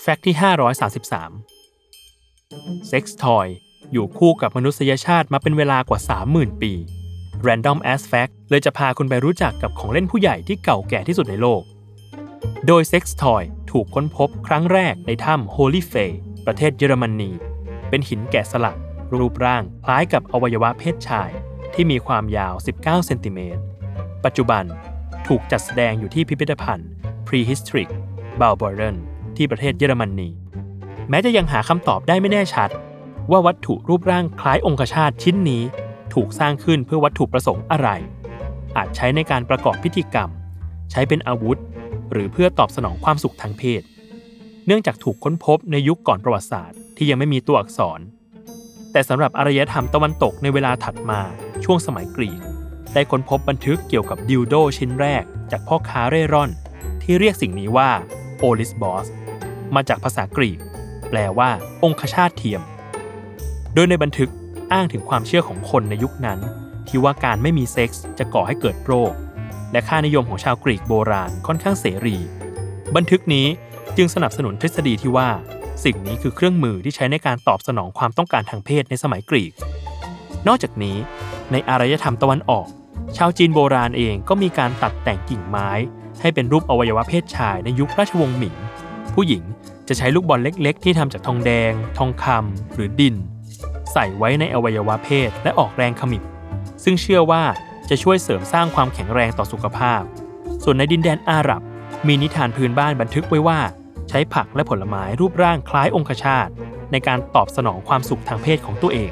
Fact ที่ 533 sex toy อยู่คู่กับมนุษยชาติมาเป็นเวลากว่า 30,000 ปี Random as Fact เลยจะพาคุณไปรู้จักกับของเล่นผู้ใหญ่ที่เก่าแก่ที่สุดในโลก โดย sex toy ถูกค้นพบครั้งแรกในถ้ำ Hohle Fels ประเทศเยอรมนี เป็นหินแกะสลัก รูปร่างคล้ายกับอวัยวะเพศชาย ที่มีความยาว 19 เซนติเมตร ปัจจุบันถูกจัดแสดงอยู่ที่พิพิธภัณฑ์ Prehistoric b a u b a r e n ที่ประเทศเยอรมนี แม้จะยังหาคำตอบได้ไม่แน่ชัด ว่าวัตถุรูปร่างคล้ายองคชาตชิ้นนี้ ถูกสร้างขึ้นเพื่อวัตถุประสงค์อะไร อาจใช้ในการประกอบพิธีกรรม ใช้เป็นอาวุธ หรือเพื่อตอบสนองความสุขทางเพศ เนื่องจากถูกค้นพบในยุคก่อนประวัติศาสตร์ที่ยังไม่มีตัวอักษร แต่สำหรับอารยธรรมตะวันตกในเวลาถัดมาช่วงสมัยกรีกได้ค้นพบบันทึกเกี่ยวกับดิวโดชิ้นแรกจากพ่อค้าเร่ร่อน ที่เรียกสิ่งนี้ว่า olisbos มาจากภาษากรีก แปลว่า องคชาตเทียม โดยในบันทึกอ้างถึงความเชื่อของคนในยุคนั้น ที่ว่าการไม่มีเซ็กส์จะก่อให้เกิดโรค และค่านิยมของชาวกรีกโบราณค่อนข้างเสรี บันทึกนี้จึงสนับสนุนทฤษฎีที่ว่า สิ่งนี้คือเครื่องมือที่ใช้ในการตอบสนองความต้องการทางเพศในสมัยกรีก นอกจากนี้ ในอารยธรรมตะวันออก ชาวจีนโบราณเองก็มีการตัดแต่งกิ่งไม้ ให้เป็นรูปอวัยวะเพศชายในยุคราชวงศ์หมิง ผู้หญิงจะใช้ลูกบอลเล็กๆ ที่ทำจากทองแดง ทองคำหรือดิน ใส่ไว้ในอวัยวะเพศและออกแรงขมิบ ซึ่งเชื่อว่าจะช่วยเสริมสร้างความแข็งแรงต่อสุขภาพ ส่วนในดินแดนอาหรับ มีนิทานพื้นบ้านบันทึกไว้ว่า ใช้ผักและผลไม้รูปร่างคล้ายองคชาตในการตอบสนองความสุขทางเพศของตัวเอง